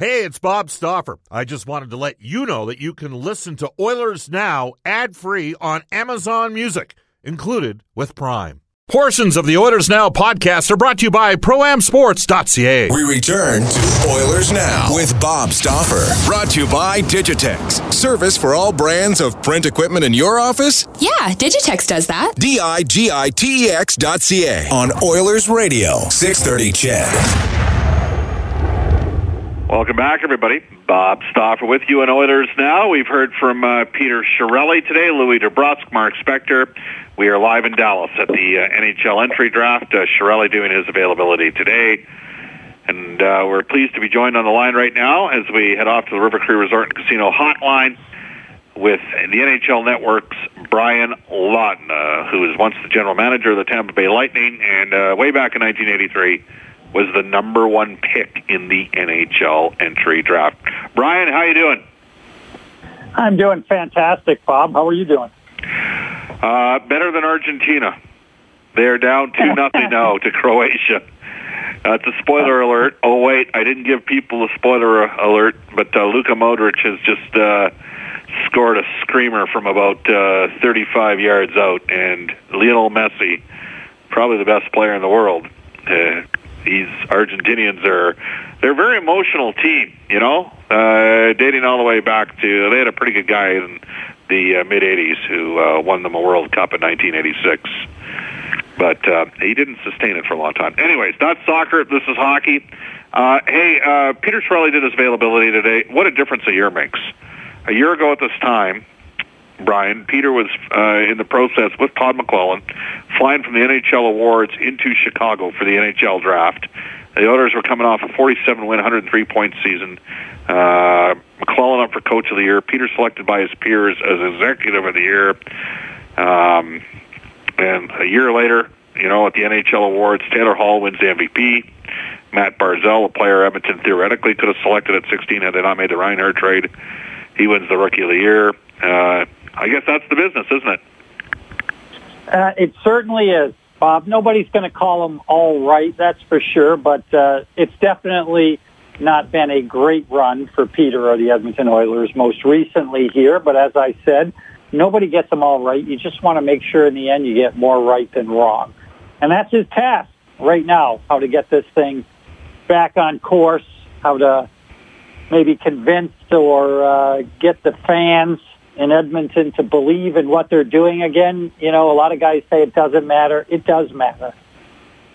Hey, it's Bob Stauffer. I just wanted to let you know that you can listen to Oilers Now ad free on Amazon Music, included with Prime. Portions of the Oilers Now podcast are brought to you by ProAmSports.ca. We return to Oilers Now with Bob Stauffer. Brought to you by Digitex. Service for all brands of print equipment in your office? Yeah, Digitex does that. D I G I T E X dot C A on Oilers Radio, 630 CHED. Welcome back, everybody. Bob Stauffer with you on Oilers Now. We've heard from uh, Peter Chiarelli today, Louie DeBrusk, Mark Spector. We are live in Dallas at the uh, NHL entry draft. Uh, Chiarelli doing his availability today. And uh, we're pleased to be joined on the line right now as we head off to the River Cree Resort and Casino hotline with the NHL Network's Brian Lawton, uh, who was once the general manager of the Tampa Bay Lightning and uh, way back in 1983 was the number one pick in the NHL entry draft. Brian, how you doing? I'm doing fantastic, Bob. How are you doing? Uh, better than Argentina. They're down two nothing now to Croatia. Uh, it's a spoiler alert. Oh wait, I didn't give people a spoiler alert, but uh, Luka Modric has just uh, scored a screamer from about uh, 35 yards out, and Lionel Messi, probably the best player in the world, uh, these Argentinians are they're a very emotional team, you know, uh, dating all the way back to they had a pretty good guy in the uh, mid '80s who uh, won them a World Cup in 1986, but uh, he didn't sustain it for a long time. Anyways, that's soccer. This is hockey. Uh, hey, uh, Peter Chiarelli did his availability today. What a difference a year makes. A year ago at this time, Brian, Peter was uh, in the process with Todd McLellan, flying from the NHL awards into Chicago for the NHL draft. The Oilers were coming off a 47 win, 103 point season. Uh, McLellan up for Coach of the Year. Peter selected by his peers as Executive of the Year. Um, and a year later, you know, at the NHL awards, Taylor Hall wins the MVP. Matt Barzal, a player Edmonton theoretically could have selected at 16 had they not made the Reinhart trade. He wins the Rookie of the Year. Uh, I guess that's the business, isn't it? Uh, it certainly is, Bob. Nobody's going to call them all right, that's for sure, but uh, it's definitely not been a great run for Peter or the Edmonton Oilers most recently here. But as I said, nobody gets them all right. You just want to make sure in the end you get more right than wrong. And that's his task right now, how to get this thing back on course, how to maybe convince or uh, get the fans in Edmonton to believe in what they're doing again. You know, a lot of guys say it doesn't matter. It does matter.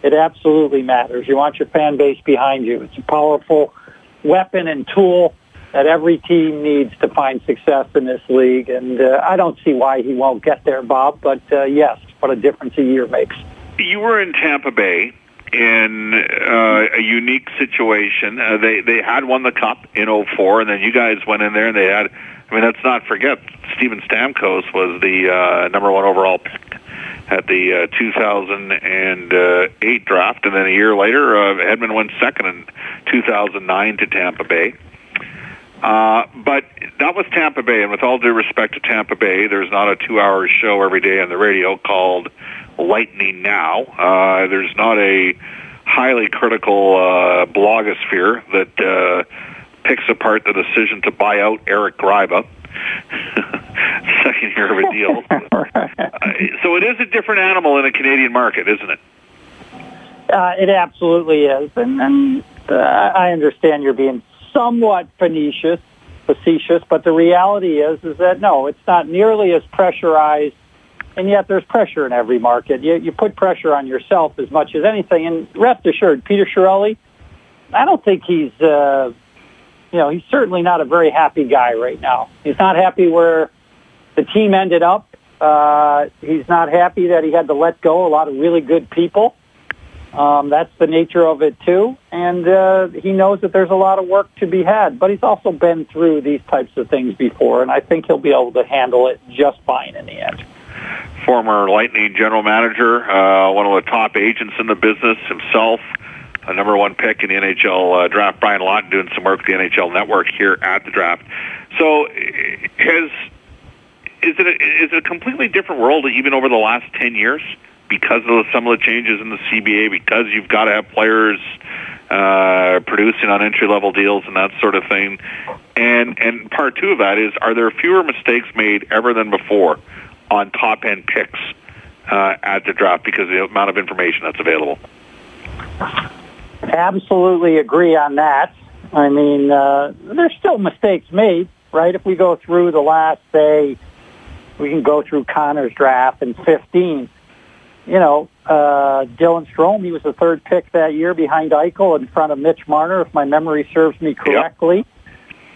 It absolutely matters. You want your fan base behind you. It's a powerful weapon and tool that every team needs to find success in this league. And uh, I don't see why he won't get there, Bob. But uh, yes, what a difference a year makes. You were in Tampa Bay in uh, a unique situation. Uh, they they had won the cup in 04, and then you guys went in there and they had I mean, let's not forget Steven Stamkos was the uh, number one overall pick at the uh, 2008 draft, and then a year later, uh, Hedman went second in 2009 to Tampa Bay. Uh, but that was Tampa Bay, and with all due respect to Tampa Bay, there's not a two-hour show every day on the radio called Lightning Now. Uh, there's not a highly critical uh, blogosphere that uh, picks apart the decision to buy out Eric Gryba. Second year of a deal. uh, so it is a different animal in a Canadian market, isn't it? Uh, it absolutely is, and, and uh, I understand you're being somewhat facetious, facetious, but the reality is is that no, it's not nearly as pressurized, and yet there's pressure in every market. You, you put pressure on yourself as much as anything, and rest assured, Peter Chiarelli, I don't think he's uh, you know, he's certainly not a very happy guy right now. He's not happy where the team ended up. Uh, he's not happy that he had to let go a lot of really good people. Um, that's the nature of it too, and uh, he knows that there's a lot of work to be had. But he's also been through these types of things before, and I think he'll be able to handle it just fine in the end. Former Lightning general manager, uh, one of the top agents in the business himself a number one pick in the NHL uh, draft. Brian Lawton doing some work with the NHL Network here at the draft. So, has is it a, is it a completely different world even over the last ten years because of some of the changes in the CBA? Because you've got to have players uh, producing on entry level deals and that sort of thing. And and part two of that is, are there fewer mistakes made ever than before on top end picks uh, at the draft because of the amount of information that's available? Absolutely agree on that. I mean, uh, there's still mistakes made, right? If we go through the last, say, we can go through Connor's draft in 15. You know, uh, Dylan Strome, he was the third pick that year behind Eichel in front of Mitch Marner, if my memory serves me correctly.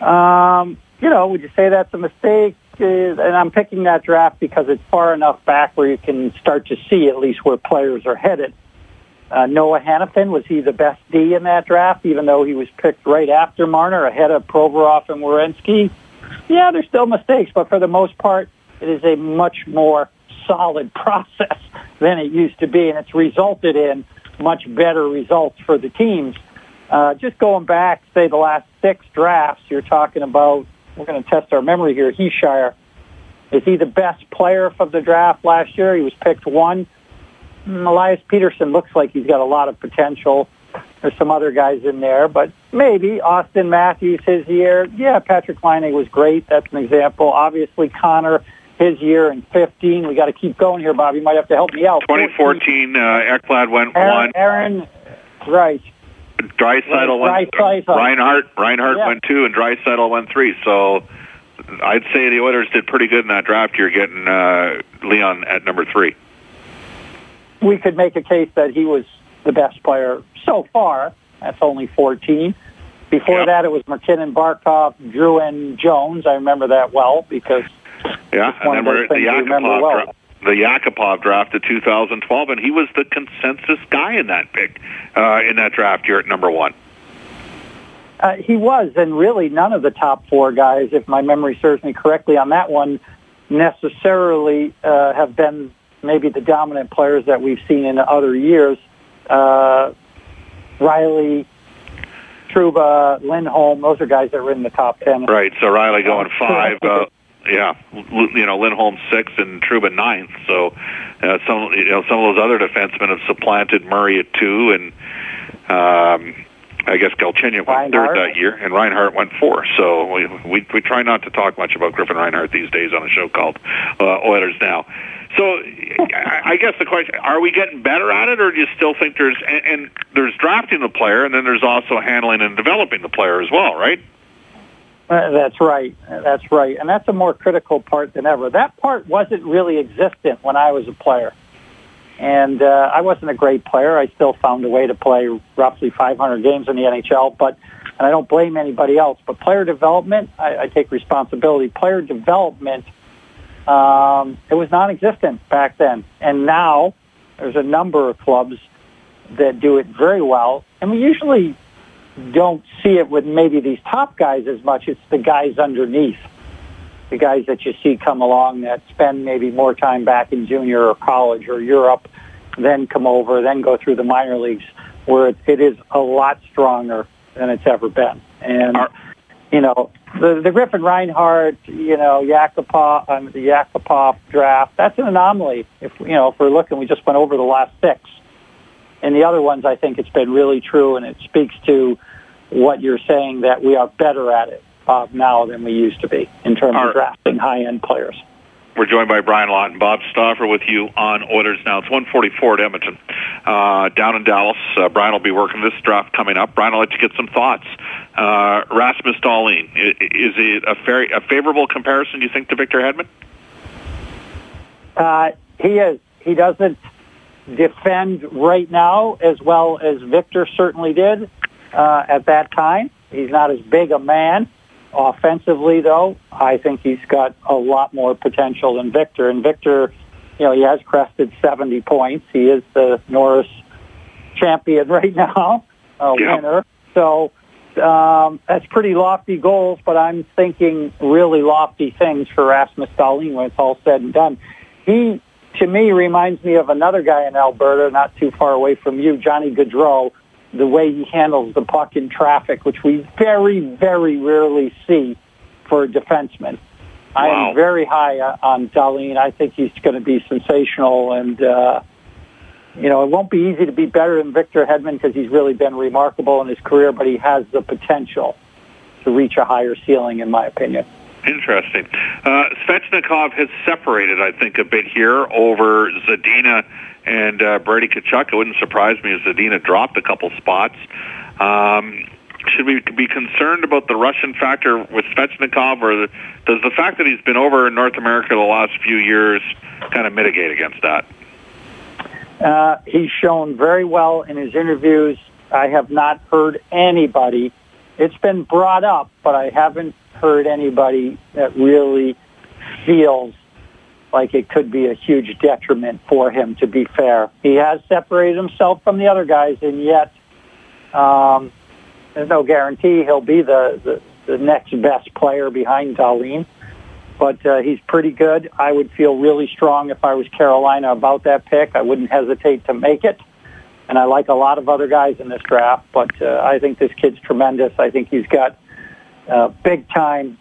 Yep. Um, you know, would you say that's a mistake? And I'm picking that draft because it's far enough back where you can start to see at least where players are headed. Uh, Noah Hanifin, was he the best D in that draft, even though he was picked right after Marner, ahead of Provorov and Werenski? Yeah, there's still mistakes, but for the most part, it is a much more solid process than it used to be, and it's resulted in much better results for the teams. Uh, just going back, say, the last six drafts, you're talking about, we're going to test our memory here, Hischier. Is he the best player of the draft last year? He was picked one. Mm, Elias Pettersson looks like he's got a lot of potential. There's some other guys in there, but maybe Auston Matthews his year. Yeah, Patrik Laine was great. That's an example. Obviously, Connor his year in 15. We got to keep going here, Bob. You might have to help me out. 2014, uh, Ekblad went Aaron, one. Aaron, right. Draisaitl went. Draisaitl. Reinhart, Reinhart Yeah. went two, and Draisaitl went three. So I'd say the Oilers did pretty good in that draft. You're getting uh, Leon at number three. We could make a case that he was the best player so far. That's only 14. Before that, it was MacKinnon, Barkov, Drouin, and Jones. I remember that well because Yeah, one and of then those the remember Yakupov well. draft. The Yakupov draft of 2012, and he was the consensus guy in that pick uh, in that draft year at number one. Uh, he was, and really none of the top four guys, if my memory serves me correctly on that one, necessarily uh, have been maybe the dominant players that we've seen in other years. Uh, Rielly, Trouba, Lindholm, those are guys that were in the top ten. Right. So Rielly going Uh, five. Uh, yeah, you know Lindholm six and Trouba ninth. So uh, some you know some of those other defensemen have supplanted Murray at two, and um, I guess Galchenyuk went third that year, and Reinhart went four. So we, we we try not to talk much about Griffin Reinhart these days on a show called uh, Oilers Now. So I guess the question: Are we getting better at it, or do you still think there's and, and there's drafting the player, and then there's also handling and developing the player as well, right? Uh, That's right. That's right. And that's a more critical part than ever. That part wasn't really existent when I was a player. And uh, I wasn't a great player. I still found a way to play roughly 500 games in the NHL, but and I don't blame anybody else. But player development, I, I take responsibility. Player development, um, it was non-existent back then, and now there's a number of clubs that do it very well, and we usually don't see it with maybe these top guys as much. It's the guys underneath, the guys that you see come along that spend maybe more time back in junior or college or Europe, then come over, then go through the minor leagues, where it, it is a lot stronger than it's ever been. And Are- you know, the the Griffin Reinhart, you know, Yakupov, um, the Yakupov draft, that's an anomaly. If you know, if we're looking, we just went over the last six. And the other ones, I think it's been really true, and it speaks to what you're saying that we are better at it uh, now than we used to be in terms Are- of drafting high-end players. We're joined by Brian Lawton and Bob Stauffer with you on Oilers Now. It's 144 at Edmonton. Uh, down in Dallas, uh, Brian will be working this draft coming up. Brian, I'll let you get some thoughts. Uh, Rasmus Dahlin, is it a, fair, a favorable comparison, do you think, to Victor Hedman? Uh, he is. He doesn't defend right now as well as Victor certainly did uh, at that time. He's not as big a man. Offensively, though, I think he's got a lot more potential than Victor. And Victor, you know, he has crested 70 points. He is the Norris champion right now, a Yeah. winner. So um, that's pretty lofty goals, but I'm thinking really lofty things for Rasmus Dahlin when it's all said and done. He, to me, reminds me of another guy in Alberta, not too far away from you, Johnny Gaudreau, the way he handles the puck in traffic, which we very, very rarely see for a defenseman. I am very high uh, on Dahlin. I think he's going to be sensational, and uh, you know, it won't be easy to be better than Victor Hedman because he's really been remarkable in his career, but he has the potential to reach a higher ceiling, in my opinion. Interesting. Uh, Svechnikov has separated, I think, a bit here over Zadina and uh, Brady Tkachuk. It wouldn't surprise me if Zadina dropped a couple spots. Um, should we be concerned about the Russian factor with Svechnikov, or does the fact that he's been over in North America the last few years kind of mitigate against that? Uh, he's shown very well in his interviews. I have not heard anybody. It's been brought up, but I haven't heard anybody that really feels like it could be a huge detriment for him. To be fair, he has separated himself from the other guys, and yet um, there's no guarantee he'll be the, the, the next best player behind Dahlin. But uh, he's pretty good. I would feel really strong if I was Carolina about that pick. I wouldn't hesitate to make it. And I like a lot of other guys in this draft, but uh, I think this kid's tremendous. I think he's got uh, big time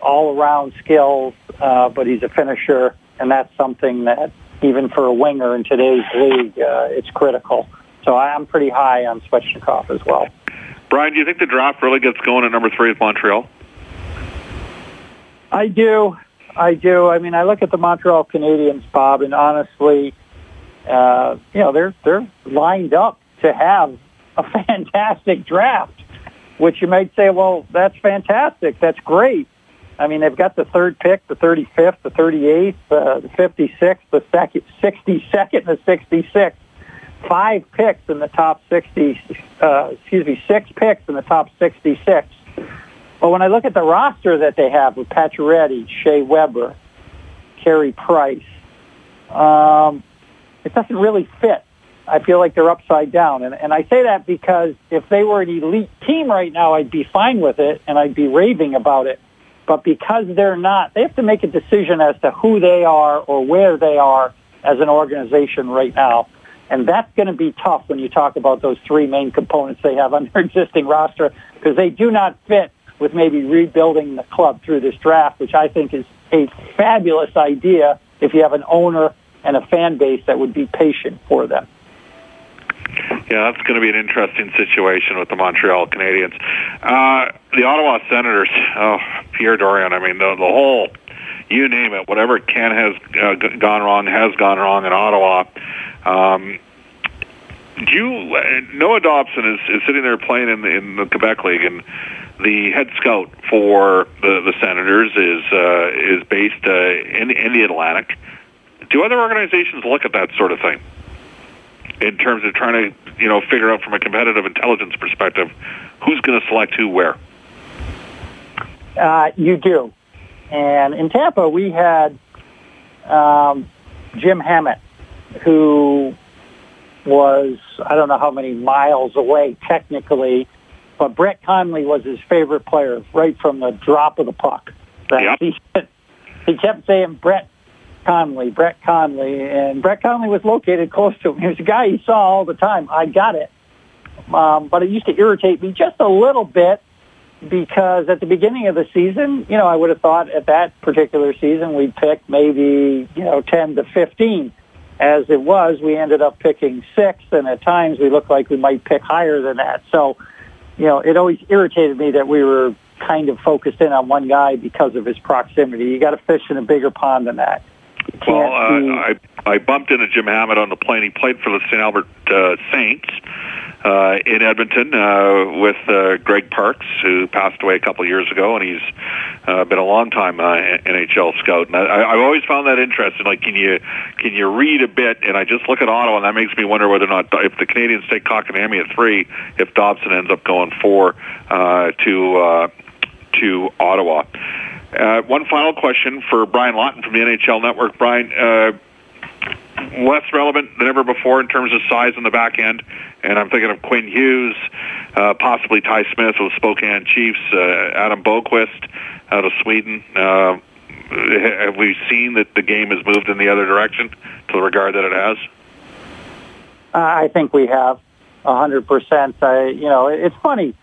all around skills, uh, but he's a finisher, and that's something that even for a winger in today's league, uh, it's critical. So I'm pretty high on Svechnikov as well. Brian, do you think the draft really gets going at number three with Montreal? I do. I do. I mean, I look at the Montreal Canadiens, Bob, and honestly, uh, you know, they're they're lined up to have a fantastic draft. Which you might say, well, that's fantastic. That's great. I mean, they've got the third pick, the 35th, the 38th, uh, the 56th, the second, 62nd, the 66th five picks in the top 60, uh, excuse me, six picks in the top 66. But when I look at the roster that they have with Pacioretty, Shea Weber, Carey Price, um, it doesn't really fit. I feel like they're upside down. And, and I say that because if they were an elite team right now, I'd be fine with it and I'd be raving about it. But because they're not, they have to make a decision as to who they are or where they are as an organization right now. And that's going to be tough when you talk about those three main components they have on their existing roster because they do not fit with maybe rebuilding the club through this draft, which I think is a fabulous idea if you have an owner and a fan base that would be patient for them. Yeah, that's going to be an interesting situation with the Montreal Canadiens. Uh, the Ottawa Senators, oh, Pierre Dorion, I mean, the, the whole, you name it, whatever can has uh, gone wrong has gone wrong in Ottawa. Um, do you, uh, Noah Dobson is, is sitting there playing in the, in the Quebec League, and the head scout for the, the Senators is uh, is based uh, in, in the Atlantic. Do other organizations look at that sort of thing in terms of trying to, you know, figure out from a competitive intelligence perspective who's going to select who where? Uh, you do, and in Tampa we had um, Jim Hammett who was, I don't know how many miles away technically, but Brett Connolly was his favorite player right from the drop of the puck. That yep. he, he kept saying Brett Connolly, Brett Connolly, and Brett Connolly was located close to him. He was a guy he saw all the time. I got it. Um, but it used to irritate me just a little bit because at the beginning of the season, you know, I would have thought at that particular season we'd pick maybe, you know, 10 to 15 as it was, we ended up picking six, and at times we looked like we might pick higher than that. So, you know, it always irritated me that we were kind of focused in on one guy because of his proximity. You got to fish in a bigger pond than that. Well, uh. I I bumped into Jim Hammett on the plane. He played for the St. Albert uh, Saints uh, in Edmonton uh, with uh, Greg Parks, who passed away a couple of years ago, and he's uh, been a long time uh, NHL scout. And I, I've always found that interesting. Like, can you can you read a bit? And I just look at Ottawa, and that makes me wonder whether or not if the Canadiens take Kotkaniemi at three, if Dobson ends up going four uh, to uh, to Ottawa. Uh, one final question for Brian Lawton from the NHL Network. Brian, uh, less relevant than ever before in terms of size on the back end. And I'm thinking of Quinn Hughes, uh, possibly Ty Smith with Spokane Chiefs, uh, Adam Boqvist out of Sweden. Uh, have we seen that the game has moved in the other direction to the regard that it has? Uh, I think we have hundred percent. You know, it's funny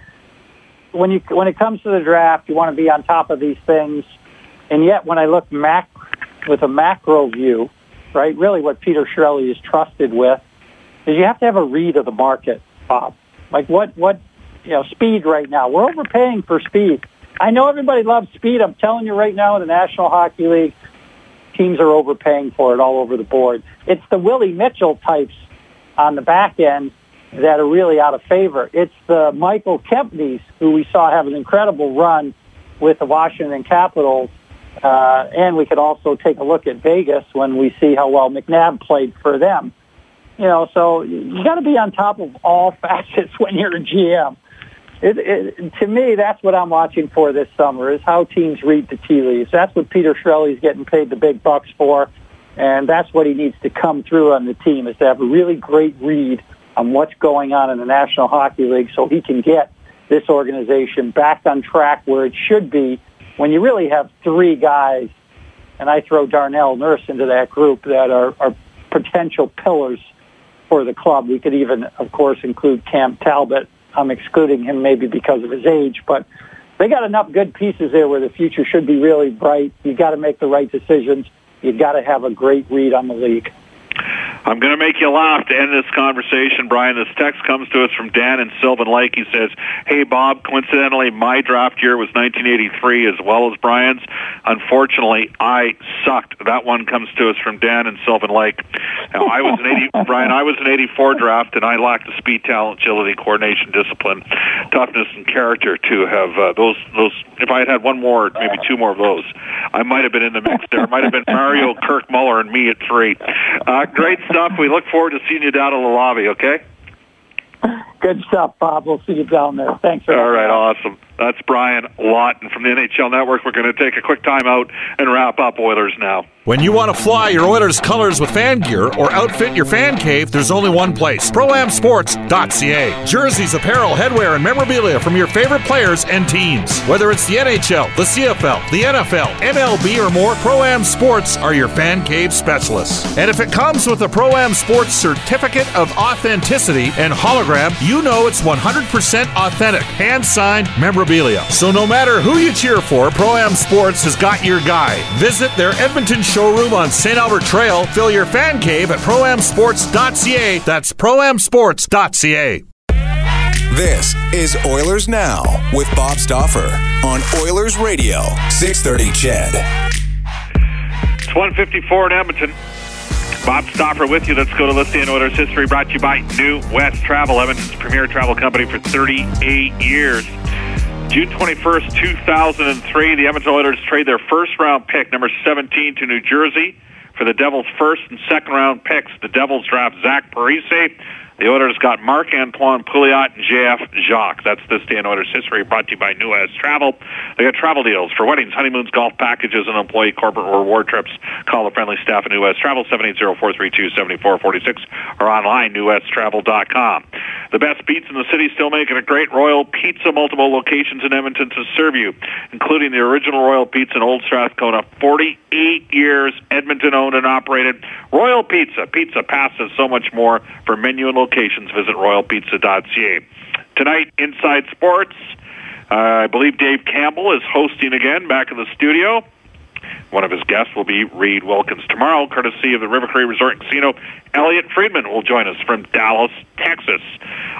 when you when it comes to the draft, you want to be on top of these things, and yet when I look mac with a macro view, right? Really, what Peter Chiarelli is trusted with is you have to have a read of the market, Bob. Like what what you know, speed right now. We're overpaying for speed. I know everybody loves speed. I'm telling you right now in the National Hockey League, teams are overpaying for it all over the board. It's the Willie Mitchell types on the back end that are really out of favor. It's the Michael Kempneys who we saw have an incredible run with the Washington Capitals. Uh, and we could also take a look at Vegas when we see how well McNabb played for them. You know, so you got to be on top of all facets when you're a GM. It, it, to me, that's what I'm watching for this summer is how teams read the tea leaves. That's what Peter Chiarelli's getting paid the big bucks for, and that's what he needs to come through on the team is to have a really great read on what's going on in the National Hockey League so he can get this organization back on track where it should be when you really have three guys, and I throw Darnell Nurse into that group that are, are potential pillars for the club. We could even, of course, include Cam Talbot I'm excluding him maybe because of his age, but they got enough good pieces there where the future should be really bright. You got to make the right decisions. You got to have a great read on the league. I'm going to make you laugh to end this conversation, Brian. This text comes to us from Dan in Sylvan Lake. He says, Hey, Bob, coincidentally, my draft year was 1983 as well as Brian's. Unfortunately, I sucked. That one comes to us from Dan in Sylvan Lake. Now, I was an 80, Brian, I was an 84 draft, and I lacked the speed, talent, agility, coordination, discipline, toughness, and character to have uh, those, those, if I had had one more, maybe two more of those, I might have been in the mix there. It might have been Mario, Kirk Muller, and me at three. Uh, great stuff. We look forward to seeing you down in the lobby, okay? Good stuff, Bob. We'll see you down there. Thanks. All right, awesome. That's Brian Lawton from the NHL Network. We're going to take a quick timeout and wrap up Oilers now. When you want to fly your Oilers colors with fan gear or outfit your fan cave, there's only one place ProAmSports.ca. Jerseys, apparel, headwear, and memorabilia from your favorite players and teams. Whether it's the NHL, the CFL, the NFL, MLB, or more, ProAm Sports are your fan cave specialists. And if it comes with a ProAm Sports certificate of authenticity and hologram, you know it's 100% authentic, hand signed memorabilia. So no matter who you cheer for, ProAm Sports has got your guy. Visit their Edmonton showroom on St. Albert Trail. Fill your fan cave at proamsports.ca. That's proamsports.ca. This is Oilers Now with Bob Stauffer on Oilers Radio, 630 CHED. It's 154 in Edmonton. Bob Stauffer with you. Let's go to Listy and Oilers history brought to you by New West Travel, Edmonton's premier travel company for 38 years. June 21st, 2003, the Edmonton Oilers trade their first round pick, number 17, to New Jersey for the Devils' first and second round picks. The Devils draft Zach Parise. The Oilers got Marc-Antoine Pouliot and J.F. Jacques. That's this day in Oilers history brought to you by New West Travel. They got travel deals for weddings, honeymoons, golf packages, and employee corporate reward trips. Call the friendly staff at New West Travel, 780-432-7446 or online, newwesttravel.com. The best beats in the city still making a great Royal Pizza, multiple locations in Edmonton to serve you, including the original Royal Pizza in Old Strathcona, 48 years, Edmonton owned and operated. Royal Pizza, pizza, pasta, so much more. For menu and locations, visit royalpizza.ca. Tonight, Inside Sports, uh, I believe Dave Campbell is hosting again back in the studio. One of his guests will be Reid Wilkins tomorrow, courtesy of the River Cree Resort and Casino. Elliotte Friedman will join us from Dallas, Texas.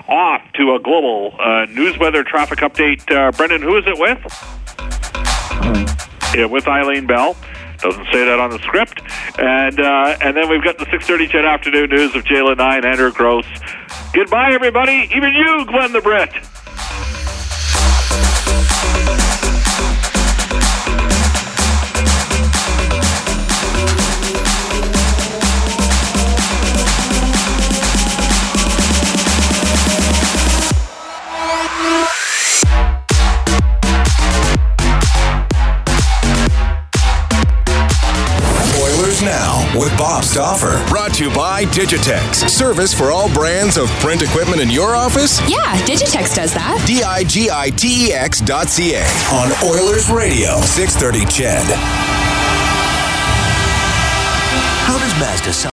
Off to a global uh, news weather traffic update. Uh, Brendan, who is it with? Yeah, with Eileen Bell. Doesn't say that on the script. And uh, and then we've got the 6:30 CHED afternoon news of Jalen and Andrew Gross. Goodbye, everybody. Even you, Glenn the Brit. With Bob Stauffer. Brought to you by Digitex. Service for all brands of print equipment in your office? Yeah, Digitex does that. D I G I T E X dot C A on Oilers Radio, 630 CHED. How does Mazda sell?